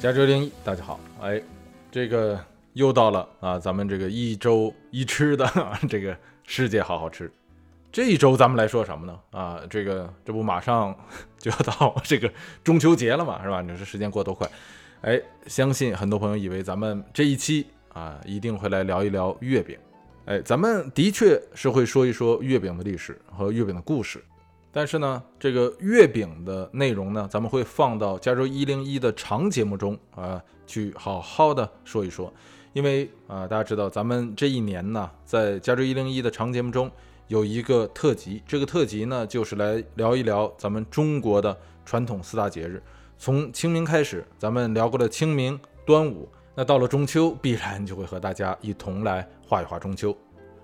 加州零一，大家好，哎，这个又到了啊，咱们这个一周一吃的 这个世界好好吃。这一周咱们来说什么呢？啊，这个这不马上就要到这个中秋节了嘛，是吧？你说时间过多快？哎，相信很多朋友以为咱们这一期啊一定会来聊一聊月饼。哎，咱们的确是会说一说月饼的历史和月饼的故事。但是呢，这个月饼的内容呢，咱们会放到加州一零一的长节目中啊，去好好的说一说。因为啊，大家知道咱们这一年呢，在加州一零一的长节目中有一个特辑，这个特辑呢，就是来聊一聊咱们中国的传统四大节日。从清明开始，咱们聊过了清明、端午，那到了中秋，必然就会和大家一同来画一画中秋。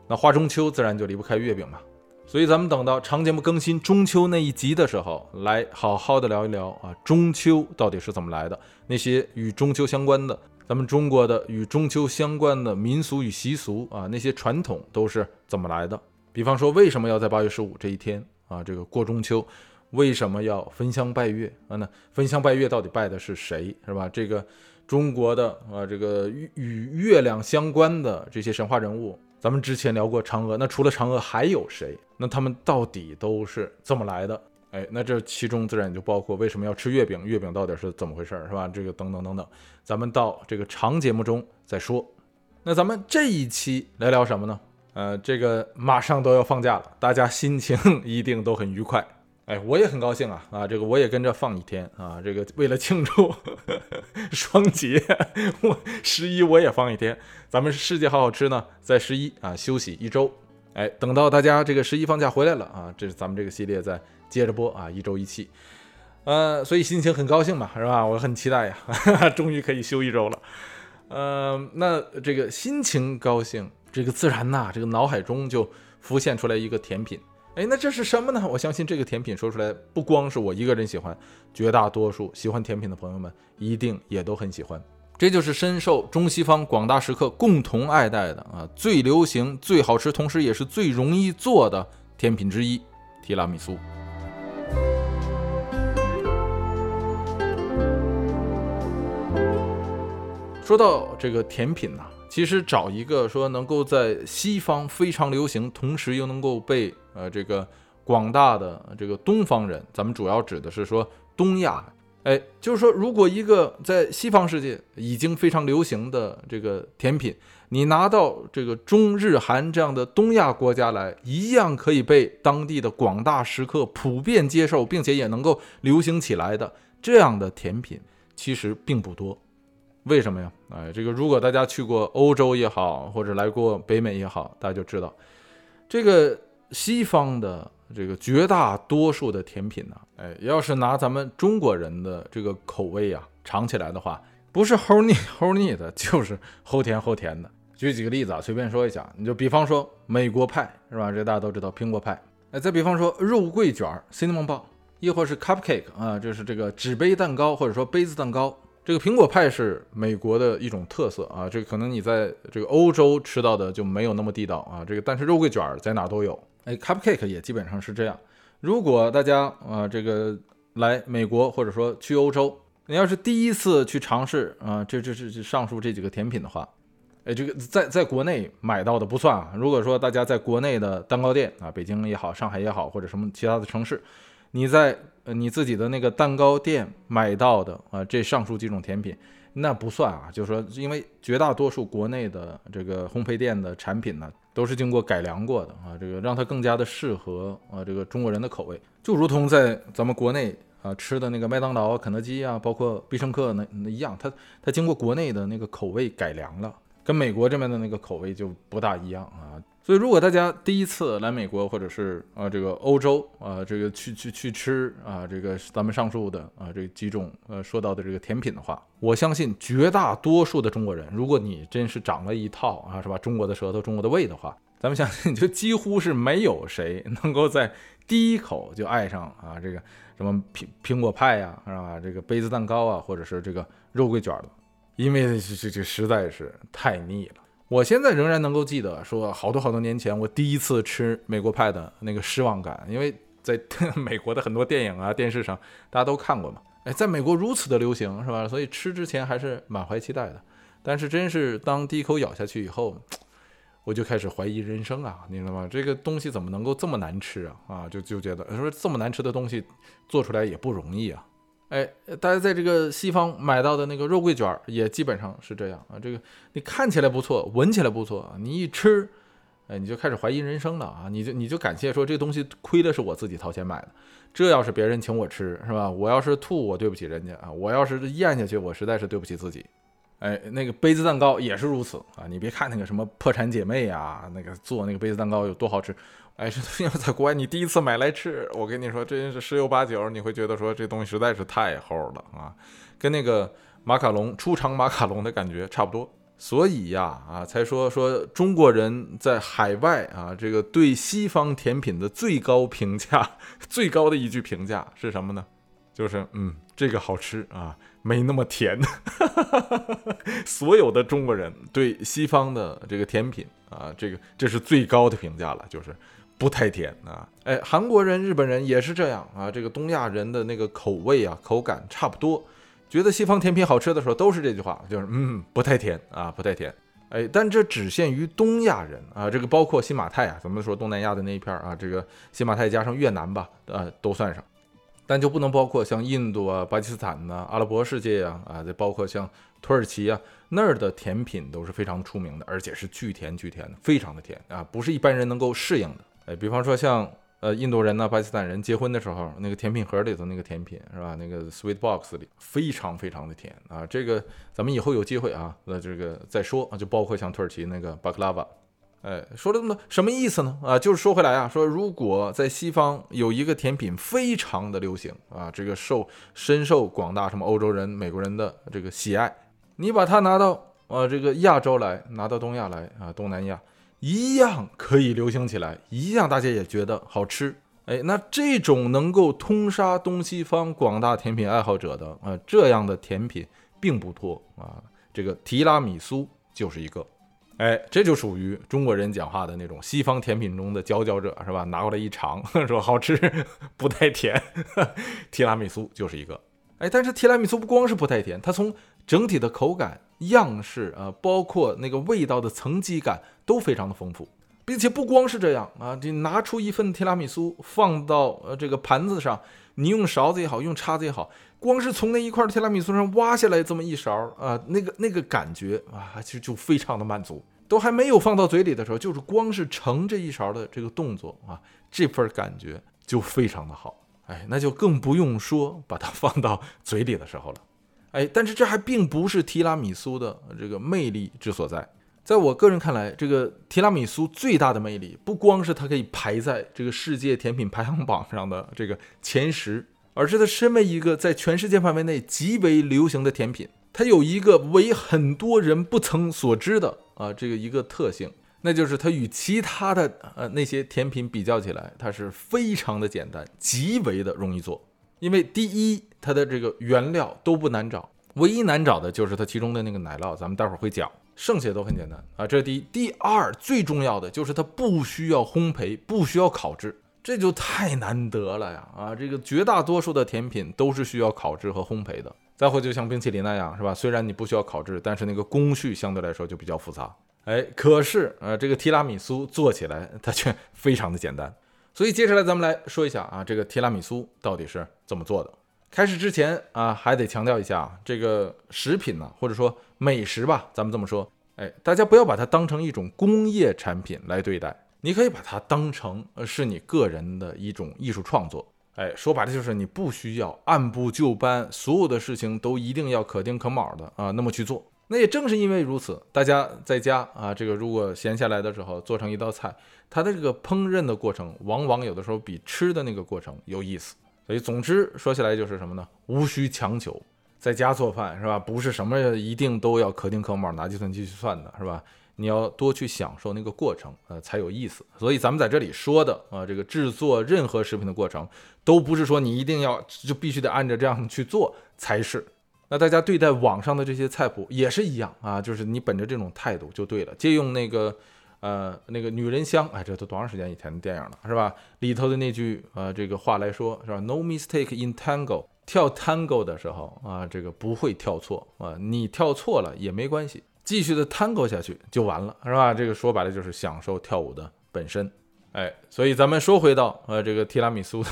那画中秋，自然就离不开月饼嘛。所以咱们等到长节目更新中秋那一集的时候，来好好的聊一聊啊，中秋到底是怎么来的？那些与中秋相关的，咱们中国的与中秋相关的民俗与习俗啊，那些传统都是怎么来的？比方说，为什么要在八月十五这一天啊，这个过中秋？为什么要焚香拜月啊？那焚香拜月到底拜的是谁？是吧？这个中国的啊，这个与与月亮相关的这些神话人物。咱们之前聊过嫦娥，那除了嫦娥还有谁？那他们到底都是怎么来的？哎，那这其中自然就包括为什么要吃月饼，月饼到底是怎么回事，是吧？这个等等等等，咱们到这个长节目中再说。那咱们这一期来聊什么呢？呃，这个马上都要放假了，大家心情一定都很愉快。哎，我也很高兴啊啊！这个我也跟着放一天啊！这个为了庆祝 双节，我十一我也放一天。咱们世界好好吃呢，在十一啊休息一周。哎，等到大家这个十一放假回来了啊，这是咱们这个系列再接着播啊，一周一期。呃，所以心情很高兴嘛，是吧？我很期待呀，终于可以休一周了。呃，那这个心情高兴，这个自然呐，这个脑海中就浮现出来一个甜品。哎，那这是什么呢？我相信这个甜品说出来，不光是我一个人喜欢，绝大多数喜欢甜品的朋友们一定也都很喜欢。这就是深受中西方广大食客共同爱戴的啊，最流行、最好吃，同时也是最容易做的甜品之一——提拉米苏。说到这个甜品呢。其实找一个说能够在西方非常流行，同时又能够被呃这个广大的这个东方人，咱们主要指的是说东亚，哎，就是说如果一个在西方世界已经非常流行的这个甜品，你拿到这个中日韩这样的东亚国家来，一样可以被当地的广大食客普遍接受，并且也能够流行起来的这样的甜品，其实并不多。为什么呀？哎，这个如果大家去过欧洲也好，或者来过北美也好，大家就知道，这个西方的这个绝大多数的甜品呢，哎，要是拿咱们中国人的这个口味呀尝起来的话，不是齁腻 齁腻的，就是齁甜齁甜的。举几个例子啊，随便说一下，你就比方说美国派是吧？这大家都知道苹果派。哎，再比方说肉桂卷儿 （cinnamon bun），亦或是 cupcake 啊，就是这个纸杯蛋糕或者说杯子蛋糕。这个苹果派是美国的一种特色啊，这个可能你在这个欧洲吃到的就没有那么地道啊。这个但是肉桂卷在哪都有，哎，cupcake 也基本上是这样。如果大家啊这个来美国或者说去欧洲，你要是第一次去尝试啊，这这这上述这几个甜品的话，哎，这个在在国内买到的不算啊。如果说大家在国内的蛋糕店啊，北京也好，上海也好，或者什么其他的城市，你在呃，你自己的那个蛋糕店买到的啊，这上述几种甜品，那不算啊。就是说，因为绝大多数国内的这个烘焙店的产品呢，都是经过改良过的啊，这个让它更加的适合啊这个中国人的口味。就如同在咱们国内啊吃的那个麦当劳、肯德基啊，包括必胜客那那一样，它它经过国内的那个口味改良了，跟美国这边的那个口味就不大一样啊。所以，如果大家第一次来美国，或者是啊这个欧洲啊这个去去去吃啊这个咱们上述的啊这几种呃说到的这个甜品的话，我相信绝大多数的中国人，如果你真是长了一套啊是吧中国的舌头中国的胃的话，咱们相信就几乎是没有谁能够在第一口就爱上啊这个什么苹苹果派呀是吧这个杯子蛋糕啊或者是这个肉桂卷的，因为这这这实在是太腻了。我现在仍然能够记得，说好多好多年前我第一次吃美国派的那个失望感，因为在 美国的很多电影啊、电视上大家都看过嘛，哎，在美国如此的流行，是吧？所以吃之前还是满怀期待的。但是真是当第一口咬下去以后，我就开始怀疑人生啊！你知道吗？这个东西怎么能够这么难吃啊？啊，就就觉得说这么难吃的东西做出来也不容易啊！哎，大家在这个西方买到的那个肉桂卷也基本上是这样啊。这个你看起来不错，闻起来不错，你一吃，哎，你就开始怀疑人生了啊！你就你就感谢说这东西亏的是我自己掏钱买的。这要是别人请我吃，是吧？我要是吐，我对不起人家啊；我要是咽下去，我实在是对不起自己。哎，那个杯子蛋糕也是如此啊！你别看那个什么破产姐妹啊，那个做那个杯子蛋糕有多好吃，哎，这要在国外你第一次买来吃，我跟你说，真是十有八九你会觉得说这东西实在是太齁了啊，跟那个马卡龙出厂马卡龙的感觉差不多。所以呀，啊，才说说中国人在海外啊，这个对西方甜品的最高评价，最高的一句评价是什么呢？就是嗯，这个好吃啊，没那么甜。所有的中国人对西方的这个甜品啊，这个这是最高的评价了，就是不太甜啊。哎，韩国人、日本人也是这样啊，这个东亚人的那个口味啊，口感差不多。觉得西方甜品好吃的时候，都是这句话，就是嗯，不太甜啊，不太甜。哎，但这只限于东亚人啊，这个包括新马泰啊，咱们说东南亚的那一片啊，这个新马泰加上越南吧，啊，都算上。但就不能包括像印度啊、巴基斯坦呐、阿拉伯世界呀，啊，再包括像土耳其啊那儿的甜品都是非常出名的，而且是巨甜巨甜的，非常的甜啊，不是一般人能够适应的。哎，比方说像。呃，印度人呢，巴基斯坦人结婚的时候，那个甜品盒里头那个甜品是吧？那个 sweet box 里非常非常的甜啊。这个咱们以后有机会啊，那这个再说啊。就包括像土耳其那个 baklava，哎，说了这么多，什么意思呢？啊，就是说回来啊，说如果在西方有一个甜品非常的流行啊，这个受深受广大什么欧洲人、美国人的这个喜爱，你把它拿到呃这个亚洲来，拿到东亚来啊，东南亚。一样可以流行起来，一样大家也觉得好吃。哎，那这种能够通杀东西方广大甜品爱好者的啊，这样的甜品并不多啊。这个提拉米苏就是一个，哎，这就属于中国人讲话的那种西方甜品中的佼佼者，是吧？拿过来一尝，说好吃，不太甜。提拉米苏就是一个，哎，但是提拉米苏不光是不太甜，它从整体的口感。样式啊，包括那个味道的层级感都非常的丰富，并且不光是这样啊，你拿出一份提拉米苏放到呃这个盘子上，你用勺子也好，用叉子也好，光是从那一块提拉米苏上挖下来这么一勺啊，那个那个感觉啊，其实就非常的满足，都还没有放到嘴里的时候，就是光是盛这一勺的这个动作啊，这份感觉就非常的好，哎，那就更不用说把它放到 嘴里的时候了。哎，但是这还并不是提拉米苏的这个魅力之所在。在我个人看来，这个提拉米苏最大的魅力不光是它可以排在这个世界甜品排行榜上的这个前十，而是它身为一个在全世界范围内极为流行的甜品，它有一个为很多人不曾所知的啊这个一个特性，那就是它与其他的呃那些甜品比较起来，它是非常的简单，极为的容易做。因为第一，它的这个原料都不难找，唯一难找的就是它其中的那个奶酪，咱们待会儿会讲，剩下都很简单啊。这是第一。第二，最重要的就是它不需要烘焙，不需要烤制，这就太难得了呀！啊，这个绝大多数的甜品都是需要烤制和烘焙的。再或就像冰淇淋那样，是吧？虽然你不需要烤制，但是那个工序相对来说就比较复杂。哎，可是呃，这个提拉米苏做起来它却非常的简单。所以接下来咱们来说一下啊，这个提拉米苏到底是怎么做的？开始之前啊，还得强调一下，这个食品呢，或者说美食吧，咱们这么说，哎，大家不要把它当成一种工业产品来对待，你可以把它当成呃是你个人的一种艺术创作。哎，说白了就是你不需要按部就班，所有的事情都一定要可丁可卯的啊，那么去做。那也正是因为如此，大家在家啊，这个如果闲下来的时候做成一道菜，它的这个烹饪的过程，往往有的时候比吃的那个过程有意思。所以，总之说起来就是什么呢？无需强求，在家做饭是吧？不是什么一定都要可丁可卯拿计算机去算的，是吧？你要多去享受那个过程，呃，才有意思。所以咱们在这里说的啊，这个制作任何食品的过程，都不是说你一定要就必须得按照这样去做才是。那大家对待网上的这些菜谱也是一样啊，就是你本着这种态度就对了。借用那个呃那个女人香，哎，这都多长时间以前的电影了，是吧？里头的那句呃这个话来说，是吧？No mistake in tango，跳 tango 的时候啊，这个不会跳错啊，你跳错了也没关系，继续的 tango 下去就完了，是吧？这个说白了就是享受跳舞的本身。哎，所以咱们说回到呃这个提拉米苏，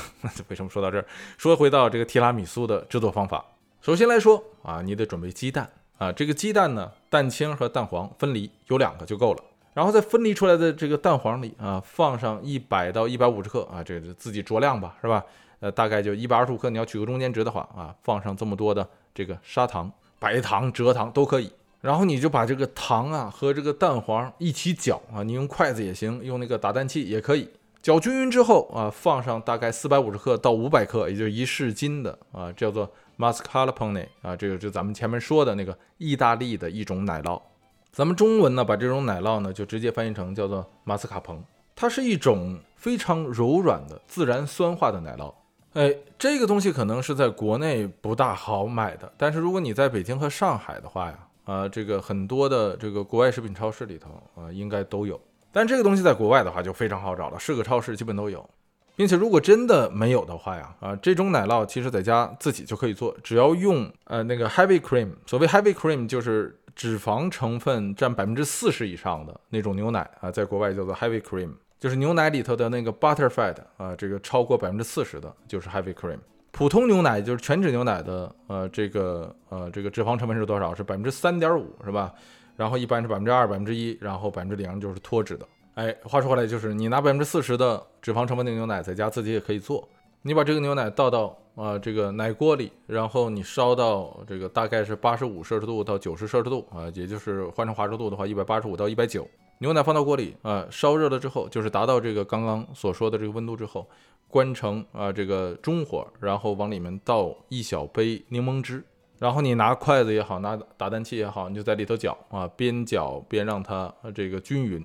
为什么说到这儿？说回到这个提拉米苏的制作方法。首先来说啊，你得准备鸡蛋啊，这个鸡蛋呢，蛋清和蛋黄分离，有两个就够了。然后在分离出来的这个蛋黄里啊，放上一百到一百五十克啊，这个自己酌量吧，是吧？呃，大概就一百二十五克，你要取个中间值的话啊，放上这么多的这个砂糖、白糖、蔗糖都可以。然后你就把这个糖啊和这个蛋黄一起搅啊，你用筷子也行，用那个打蛋器也可以搅均匀之后啊，放上大概四百五十克到五百克，也就是一市斤的啊，叫做 mascarpone 啊，这个就咱们前面说的那个意大利的一种奶酪。咱们中文呢，把这种奶酪呢就直接翻译成叫做马斯卡彭，它是一种非常柔软的自然酸化的奶酪。哎，这个东西可能是在国内不大好买的，但是如果你在北京和上海的话呀。啊，这个很多的这个国外食品超市里头啊，应该都有。但这个东西在国外的话就非常好找了，是个超市基本都有。并且如果真的没有的话呀，啊，这种奶酪其实在家自己就可以做，只要用呃那个 heavy cream，所谓 heavy cream 就是脂肪成分占百分之四十以上的那种牛奶啊，在国外叫做 heavy cream，就是牛奶里头的那个 butter fat 啊，这个超过百分之四十的就是 heavy cream。普通牛奶就是全脂牛奶的，呃，这个呃，这个脂肪成分是多少？是百分之三点五，是吧？然后一般是百分之二、百分之一，然后百分之零就是脱脂的。哎，话说回来，就是你拿百分之四十的脂肪成分的牛奶在家自己也可以做。你把这个牛奶倒到啊这个奶锅里，然后你烧到这个大概是八十五摄氏度到九十摄氏度啊，也就是换成华氏度的话，一百八十五到一百九。牛奶放到锅里啊，烧热了之后，就是达到这个刚刚所说的这个温度之后。关成啊，这个中火，然后往里面倒一小杯柠檬汁，然后你拿筷子也好，拿打蛋器也好，你就在里头搅啊，边搅边让它这个均匀，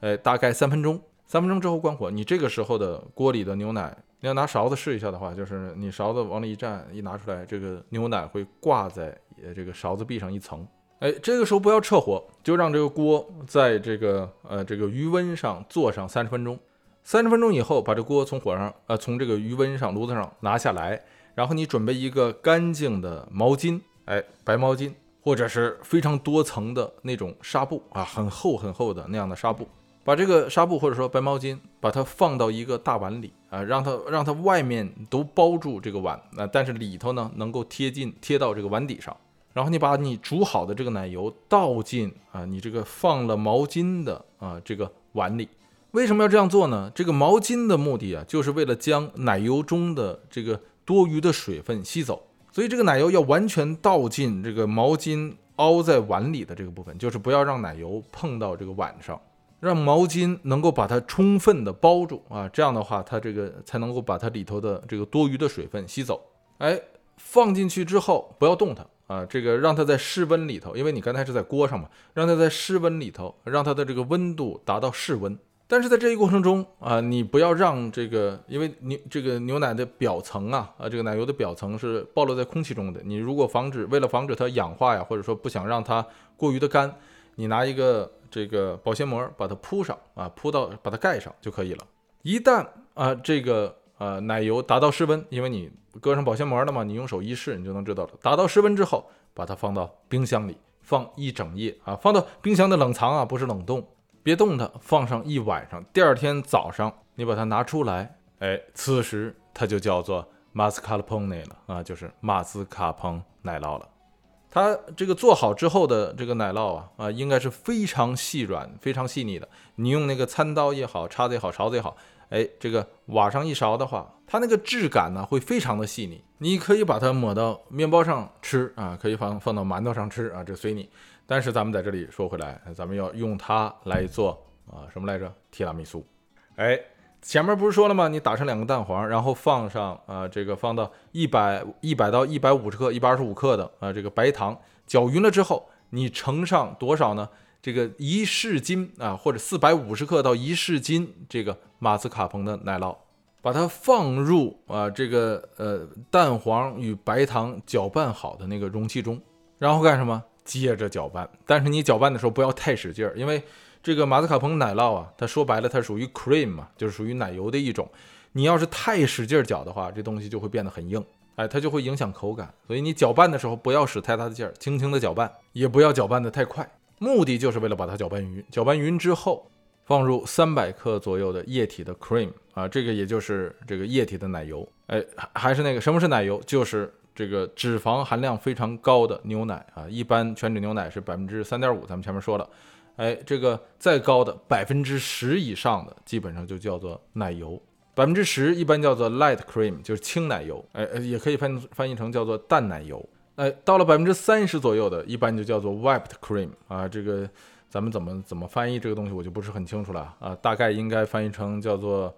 哎，大概三分钟，三分钟之后关火。你这个时候的锅里的牛奶，你要拿勺子试一下的话，就是你勺子往里一蘸，一拿出来，这个牛奶会挂在呃这个勺子壁上一层，哎，这个时候不要撤火，就让这个锅在这个呃这个余温上坐上三十分钟。三十分钟以后，把这锅从火上，呃，从这个余温上、炉子上拿下来，然后你准备一个干净的毛巾，哎，白毛巾，或者是非常多层的那种纱布啊，很厚很厚的那样的纱布，把这个纱布或者说白毛巾，把它放到一个大碗里啊，让它让它外面都包住这个碗，啊但是里头呢能够贴近贴到这个碗底上，然后你把你煮好的这个奶油倒进啊，你这个放了毛巾的啊这个碗里。为什么要这样做呢？这个毛巾的目的啊，就是为了将奶油中的这个多余的水分吸走。所以这个奶油要完全倒进这个毛巾凹在碗里的这个部分，就是不要让奶油碰到这个碗上，让毛巾能够把它充分的包住啊。这样的话，它这个才能够把它里头的这个多余的水分吸走。哎，放进去之后不要动它啊，这个让它在室温里头，因为你刚才是在锅上嘛，让它在室温里头，让它的这个温度达到室温。但是在这一过程中啊，你不要让这个，因为牛这个牛奶的表层啊，啊，这个奶油的表层是暴露在空气中的。你如果防止为了防止它氧化呀，或者说不想让它过于的干，你拿一个这个保鲜膜把它铺上啊，铺到把它盖上就可以了。一旦啊这个呃奶油达到室温，因为你搁上保鲜膜了嘛，你用手一试你就能知道了。达到室温之后，把它放到冰箱里放一整夜啊，放到冰箱的冷藏啊，不是冷冻。别动它，放上一晚上。第二天早上，你把它拿出来，哎，此时它就叫做马斯卡彭内了啊，就是马斯卡彭奶酪了。它这个做好之后的这个奶酪啊啊，应该是非常细软、非常细腻的。你用那个餐刀也好，叉子也好，勺子也好，哎，这个挖上一勺的话，它那个质感呢会非常的细腻。你可以把它抹到面包上吃啊，可以放放到馒头上吃啊，这随你。但是咱们在这里说回来，咱们要用它来做啊什么来着？提拉米苏。哎，前面不是说了吗？你打上两个蛋黄，然后放上啊这个放到一百一百到一百五十克、一百二十五克的啊这个白糖，搅匀了之后，你盛上多少呢？这个一市斤啊或者四百五十克到一市斤这个马斯卡彭的奶酪，把它放入啊这个呃蛋黄与白糖搅拌好的那个容器中，然后干什么？接着搅拌，但是你搅拌的时候不要太使劲儿，因为这个马斯卡彭奶酪啊，它说白了它属于 cream 嘛，就是属于奶油的一种。你要是太使劲儿搅的话，这东西就会变得很硬。哎，它就会影响口感。所以你搅拌的时候不要使太大的劲儿，轻轻的搅拌，也不要搅拌的太快，目的就是为了把它搅拌匀。搅拌匀之后，放入三百克左右的液体的 cream 啊，这个也就是这个液体的奶油。哎，还还是那个什么是奶油？就是这个脂肪含量非常高的牛奶啊。一般全脂牛奶是百分之三点五，咱们前面说了。哎，这个再高的百分之十以上的，基本上就叫做奶油。百分之十一般叫做 light cream，就是轻奶油。哎，也可以翻翻译成叫做淡奶油。哎，到了百分之三十左右的，一般就叫做 whipped cream 啊。这个咱们怎么怎么翻译这个东西，我就不是很清楚了啊。大概应该翻译成叫做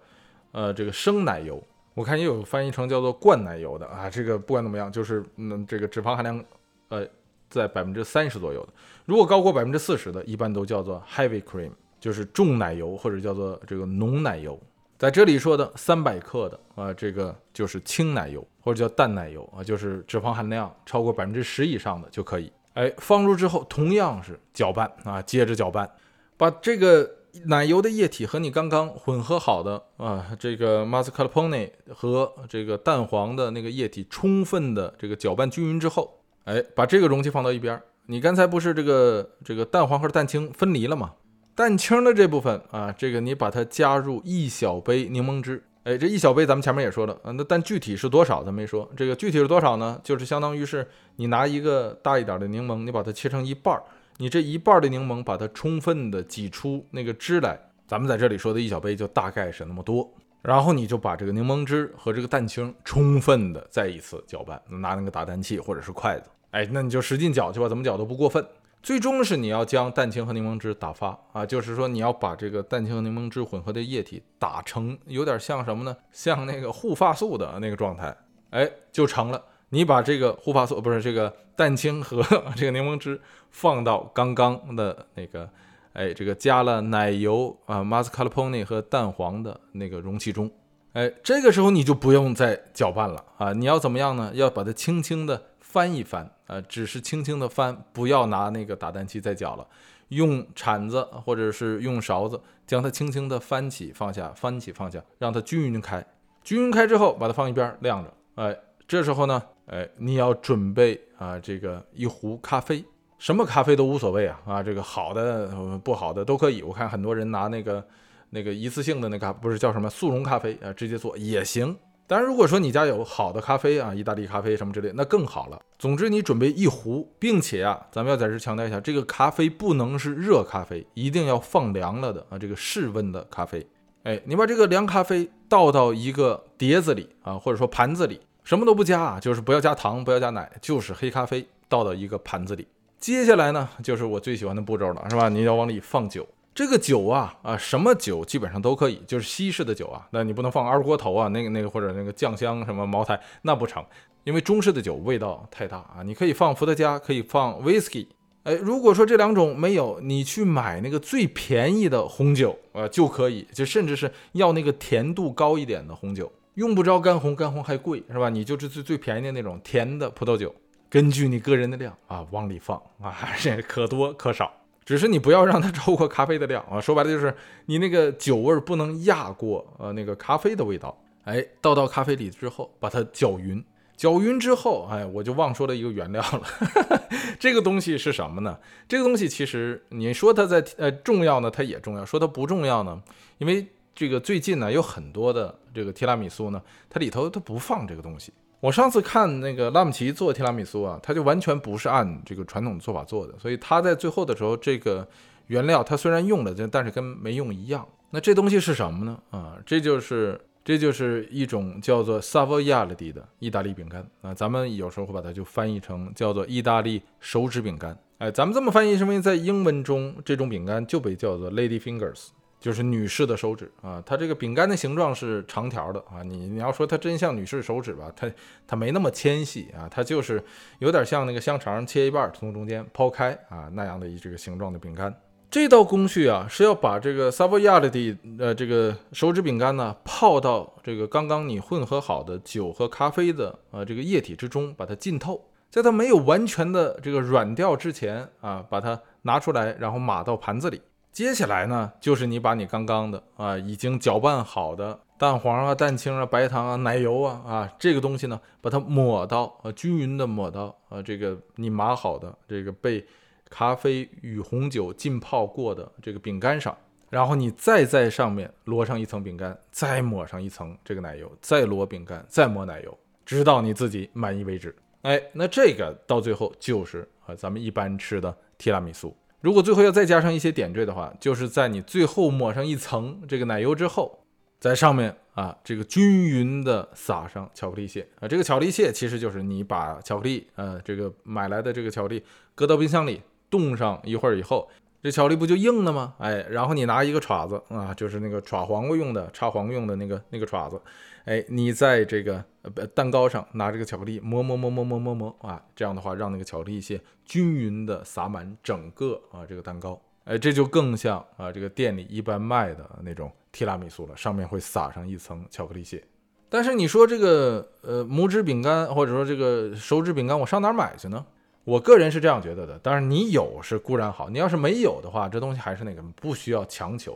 呃这个生奶油。我看也有翻译成叫做灌奶油的啊。这个不管怎么样，就是嗯这个脂肪含量呃。在百分之三十左右的，如果高过百分之四十的，一般都叫做 heavy cream，就是重奶油或者叫做这个浓奶油。在这里说的三百克的啊，这个就是轻奶油或者叫淡奶油啊，就是脂肪含量超过百分之十以上的就可以。哎，放入之后同样是搅拌啊，接着搅拌，把这个奶油的液体和你刚刚混合好的啊这个 mascarpone 和这个蛋黄的那个液体充分的这个搅拌均匀之后。哎，把这个容器放到一边。你刚才不是这个这个蛋黄和蛋清分离了吗？蛋清的这部分啊，这个你把它加入一小杯柠檬汁。哎，这一小杯咱们前面也说了啊，那但具体是多少咱没说。这个具体是多少呢？就是相当于是你拿一个大一点的柠檬，你把它切成一半儿，你这一半的柠檬把它充分的挤出那个汁来。咱们在这里说的一小杯就大概是那么多。然后你就把这个柠檬汁和这个蛋清充分的再一次搅拌，拿那个打蛋器或者是筷子，哎，那你就使劲搅去吧，怎么搅都不过分。最终是你要将蛋清和柠檬汁打发啊，就是说你要把这个蛋清和柠檬汁混合的液体打成有点像什么呢？像那个护发素的那个状态，哎，就成了。你把这个护发素不是这个蛋清和 这个柠檬汁放到刚刚的那个。哎，这个加了奶油啊，mascarpone 和蛋黄的那个容器中，哎，这个时候你就不用再搅拌了啊！你要怎么样呢？要把它轻轻的翻一翻啊，只是轻轻的翻，不要拿那个打蛋器再搅了，用铲子或者是用勺子将它轻轻的翻起放下，翻起放下，让它均匀开。均匀开之后，把它放一边晾着。哎，这时候呢，哎，你要准备啊，这个一壶咖啡。什么咖啡都无所谓啊啊，这个好的不好的都可以。我看很多人拿那个那个一次性的那个不是叫什么速溶咖啡啊，直接做也行。当然，如果说你家有好的咖啡啊，意大利咖啡什么之类，那更好了。总之，你准备一壶，并且啊，咱们要在这强调一下，这个咖啡不能是热咖啡，一定要放凉了的啊，这个室温的咖啡。哎，你把这个凉咖啡倒到一个碟子里啊，或者说盘子里，什么都不加啊，就是不要加糖，不要加奶，就是黑咖啡倒到一个盘子里。接下来呢，就是我最喜欢的步骤了，是吧？你要往里放酒，这个酒啊啊，什么酒基本上都可以，就是西式的酒啊。那你不能放二锅头啊，那个那个或者那个酱香什么茅台，那不成，因为中式的酒味道太大啊。你可以放伏特加，可以放 whisky。哎，如果说这两种没有，你去买那个最便宜的红酒啊就可以，就甚至是要那个甜度高一点的红酒，用不着干红，干红还贵，是吧？你就是最最便宜的那种甜的葡萄酒。根据你个人的量啊，往里放啊，这可多可少，只是你不要让它超过咖啡的量啊。说白了就是你那个酒味不能压过呃那个咖啡的味道。哎，倒到咖啡里之后，把它搅匀，搅匀之后，哎，我就忘说了一个原料了。这个东西是什么呢？这个东西其实你说它在呃重要呢，它也重要；说它不重要呢，因为这个最近呢有很多的这个提拉米苏呢，它里头它不放这个东西。我上次看那个拉姆齐做提拉米苏啊，他就完全不是按这个传统做法做的，所以他在最后的时候，这个原料他虽然用了，但是跟没用一样。那这东西是什么呢？啊，这就是这就是一种叫做 Savoiardi 的意大利饼干啊，咱们有时候会把它就翻译成叫做意大利手指饼干。哎，咱们这么翻译是因为在英文中这种饼干就被叫做 Lady Fingers。就是女士的手指啊，它这个饼干的形状是长条的啊。你你要说它真像女士手指吧，它它没那么纤细啊，它就是有点像那个香肠切一半从中间剖开啊那样的一这个形状的饼干。这道工序啊是要把这个 Savoiardi 呃这个手指饼干呢泡到这个刚刚你混合好的酒和咖啡的呃这个液体之中，把它浸透，在它没有完全的这个软掉之前啊，把它拿出来，然后码到盘子里。接下来呢，就是你把你刚刚的啊已经搅拌好的蛋黄啊、蛋清啊、白糖啊、奶油啊啊，这个东西呢，把它抹到呃均匀的抹到呃这个你码好的这个被咖啡与红酒浸泡过的这个饼干上，然后你再在上面摞上一层饼干，再抹上一层这个奶油，再摞饼干，再抹奶油，直到你自己满意为止。哎，那这个到最后就是啊咱们一般吃的提拉米苏。如果最后要再加上一些点缀的话，就是在你最后抹上一层这个奶油之后。在上面啊，这个均匀的撒上巧克力屑啊，这个巧克力屑其实就是你把巧克力，呃，这个买来的这个巧克力搁到冰箱里冻上一会儿以后，这巧克力不就硬了吗？哎，然后你拿一个爪子啊，就是那个爪黄瓜用的、插黄瓜用的那个那个爪子，哎，你在这个呃蛋糕上拿这个巧克力磨磨磨磨磨磨磨啊，这样的话让那个巧克力屑均匀的撒满整个啊这个蛋糕，哎，这就更像啊这个店里一般卖的那种。提拉米苏了，上面会撒上一层巧克力屑。但是你说这个呃拇指饼干或者说这个手指饼干，我上哪儿买去呢？我个人是这样觉得的。当然你有是固然好，你要是没有的话，这东西还是那个不需要强求。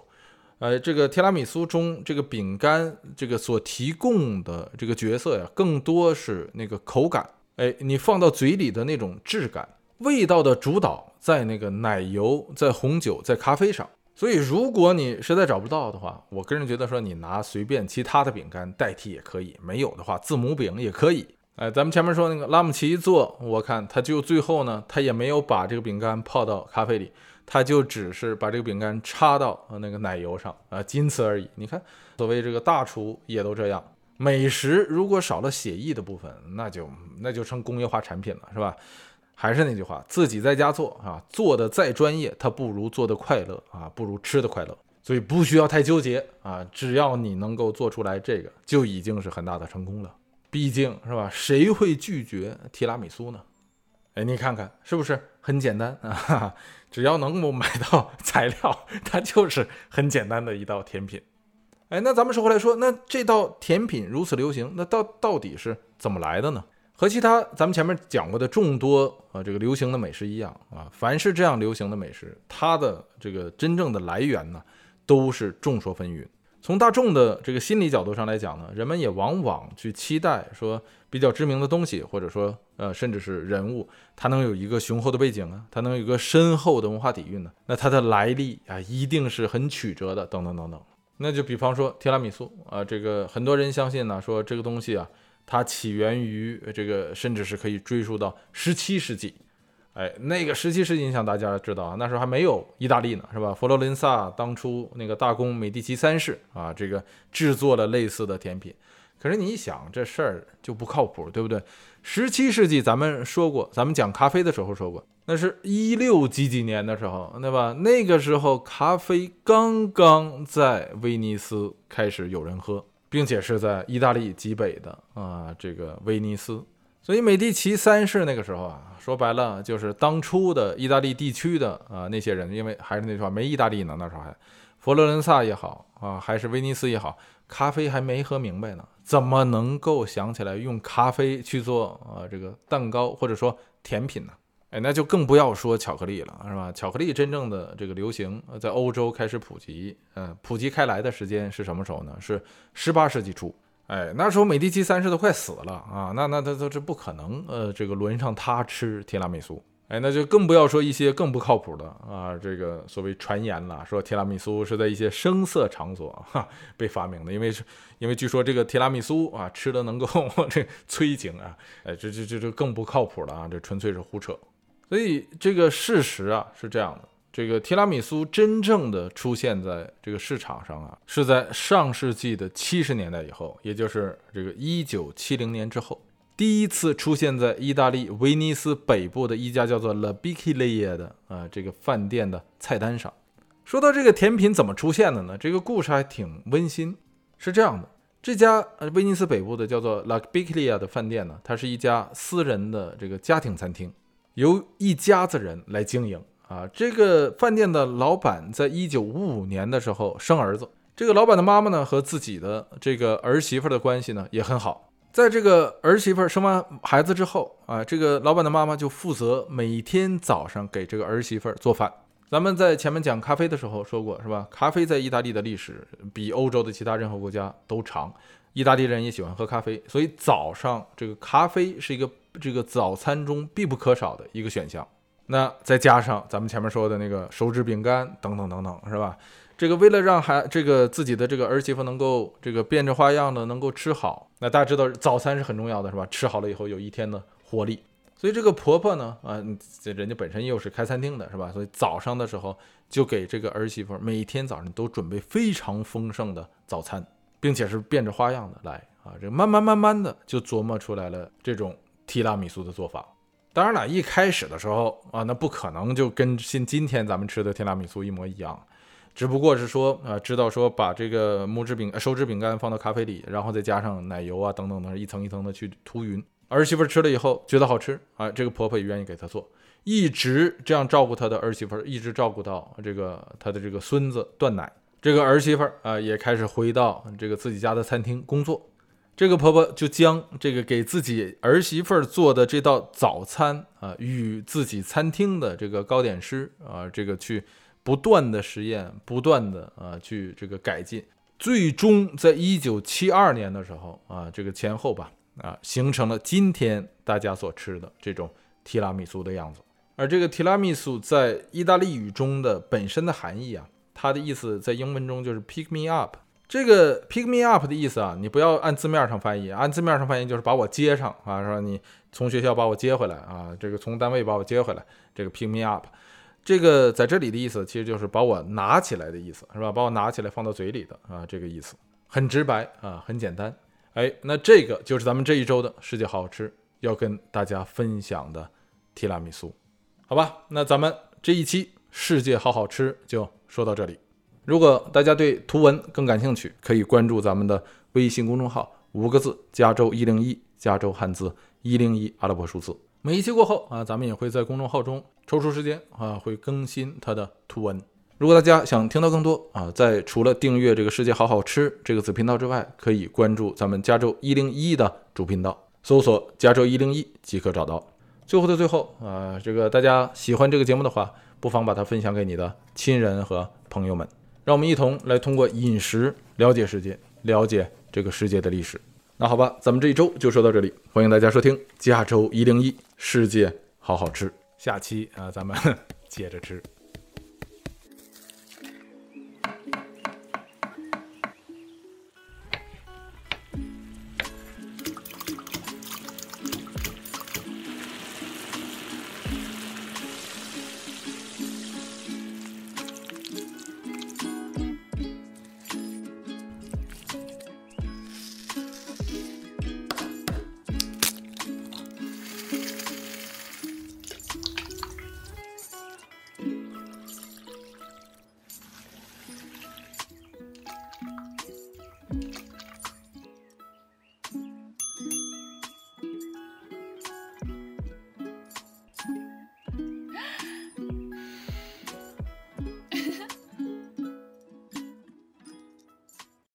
呃，这个提拉米苏中这个饼干这个所提供的这个角色呀，更多是那个口感。哎，你放到嘴里的那种质感，味道的主导在那个奶油、在红酒、在咖啡上。所以，如果你实在找不到的话，我个人觉得说你拿随便其他的饼干代替也可以。没有的话，字母饼也可以。哎，咱们前面说那个拉姆齐做，我看他就最后呢，他也没有把这个饼干泡到咖啡里，他就只是把这个饼干插到那个奶油上啊，仅此而已。你看，所谓这个大厨也都这样。美食如果少了写意的部分，那就那就成工业化产品了，是吧？还是那句话，自己在家做啊，做的再专业，它不如做的快乐啊，不如吃的快乐。所以不需要太纠结啊，只要你能够做出来这个，就已经是很大的成功了。毕竟是吧，谁会拒绝提拉米苏呢？哎，你看看是不是很简单啊？只要能够买到材料，它就是很简单的一道甜品。哎，那咱们说回来说，那这道甜品如此流行，那到到底是怎么来的呢？和其他咱们前面讲过的众多啊这个流行的美食一样啊，凡是这样流行的美食，它的这个真正的来源呢，都是众说纷纭。从大众的这个心理角度上来讲呢，人们也往往去期待说比较知名的东西，或者说呃甚至是人物，它能有一个雄厚的背景啊，它能有一个深厚的文化底蕴呢，那它的来历啊一定是很曲折的，等等等等。那就比方说提拉米苏啊，这个很多人相信呢，说这个东西啊。它起源于这个，甚至是可以追溯到十七世纪。哎，那个十七世纪，你想大家知道啊，那时候还没有意大利呢，是吧？佛罗伦萨当初那个大公美第奇三世啊，这个制作了类似的甜品。可是你一想，这事儿就不靠谱，对不对？十七世纪咱们说过，咱们讲咖啡的时候说过，那是一六几几年的时候，对吧？那个时候咖啡刚刚在威尼斯开始有人喝。并且是在意大利极北的啊，这个威尼斯。所以美第奇三世那个时候啊，说白了就是当初的意大利地区的啊那些人，因为还是那句话，没意大利呢，那时候还佛罗伦萨也好啊，还是威尼斯也好，咖啡还没喝明白呢，怎么能够想起来用咖啡去做啊这个蛋糕或者说甜品呢？哎，那就更不要说巧克力了，是吧？巧克力真正的这个流行，在欧洲开始普及，呃，普及开来的时间是什么时候呢？是十八世纪初。哎，那时候美第奇三世都快死了啊，那那他他这不可能，呃，这个轮上他吃提拉米苏。哎，那就更不要说一些更不靠谱的啊，这个所谓传言了，说提拉米苏是在一些声色场所哈被发明的，因为是因为据说这个提拉米苏啊吃的能够 这催情啊，哎，这这这这更不靠谱了啊，这纯粹是胡扯。所以这个事实啊是这样的，这个提拉米苏真正的出现在这个市场上啊，是在上世纪的七十年代以后，也就是这个一九七零年之后，第一次出现在意大利威尼斯北部的一家叫做 La Bicchieria 的啊这个饭店的菜单上。说到这个甜品怎么出现的呢？这个故事还挺温馨，是这样的，这家呃威尼斯北部的叫做 La Bicchieria 的饭店呢，它是一家私人的这个家庭餐厅。由一家子人来经营啊，这个饭店的老板在一九五五年的时候生儿子，这个老板的妈妈呢和自己的这个儿媳妇的关系呢也很好。在这个儿媳妇儿生完孩子之后啊，这个老板的妈妈就负责每天早上给这个儿媳妇儿做饭咱们在前面讲咖啡的时候说过，是吧？咖啡在意大利的历史比欧洲的其他任何国家都长。意大利人也喜欢喝咖啡，所以早上这个咖啡是一个这个早餐中必不可少的一个选项。那再加上咱们前面说的那个手指饼干等等等等，是吧？这个为了让孩这个自己的这个儿媳妇能够这个变着花样的能够吃好，那大家知道早餐是很重要的，是吧？吃好了以后有一天的活力。所以这个婆婆呢，啊，这人家本身又是开餐厅的，是吧？所以早上的时候就给这个儿媳妇每天早上都准备非常丰盛的早餐，并且是变着花样的来啊，这慢慢慢慢的就琢磨出来了这种提拉米苏的做法。当然了，一开始的时候啊，那不可能就跟今今天咱们吃的提拉米苏一模一样，只不过是说啊，知道说把这个木质饼、手指饼干放到咖啡里，然后再加上奶油啊等等等，一层一层的去涂匀。儿媳妇吃了以后觉得好吃啊，这个婆婆也愿意给她做，一直这样照顾她的儿媳妇，一直照顾到这个她的这个孙子断奶。这个儿媳妇啊也开始回到这个自己家的餐厅工作。这个婆婆就将这个给自己儿媳妇做的这道早餐啊，与自己餐厅的这个糕点师啊，这个去不断的实验，不断的啊去这个改进，最终在一九七二年的时候啊，这个前后吧。啊，形成了今天大家所吃的这种提拉米苏的样子。而这个提拉米苏在意大利语中的本身的含义啊，它的意思在英文中就是 pick me up。这个 pick me up 的意思啊，你不要按字面上翻译，按字面上翻译就是把我接上啊，说你从学校把我接回来啊，这个从单位把我接回来，这个 pick me up。这个在这里的意思其实就是把我拿起来的意思，是吧？把我拿起来放到嘴里的啊，这个意思很直白啊，很简单。哎，那这个就是咱们这一周的世界好好吃要跟大家分享的提拉米苏，好吧？那咱们这一期世界好好吃就说到这里。如果大家对图文更感兴趣，可以关注咱们的微信公众号，五个字：加州一零一，加州汉字一零一阿拉伯数字。每一期过后啊，咱们也会在公众号中抽出时间啊，会更新它的图文。如果大家想听到更多啊，在除了订阅这个世界好好吃这个子频道之外，可以关注咱们加州一零一的主频道，搜索加州一零一即可找到。最后的最后啊，这个大家喜欢这个节目的话，不妨把它分享给你的亲人和朋友们，让我们一同来通过饮食了解世界，了解这个世界的历史。那好吧，咱们这一周就说到这里，欢迎大家收听加州一零一世界好好吃，下期啊，咱们 接着吃。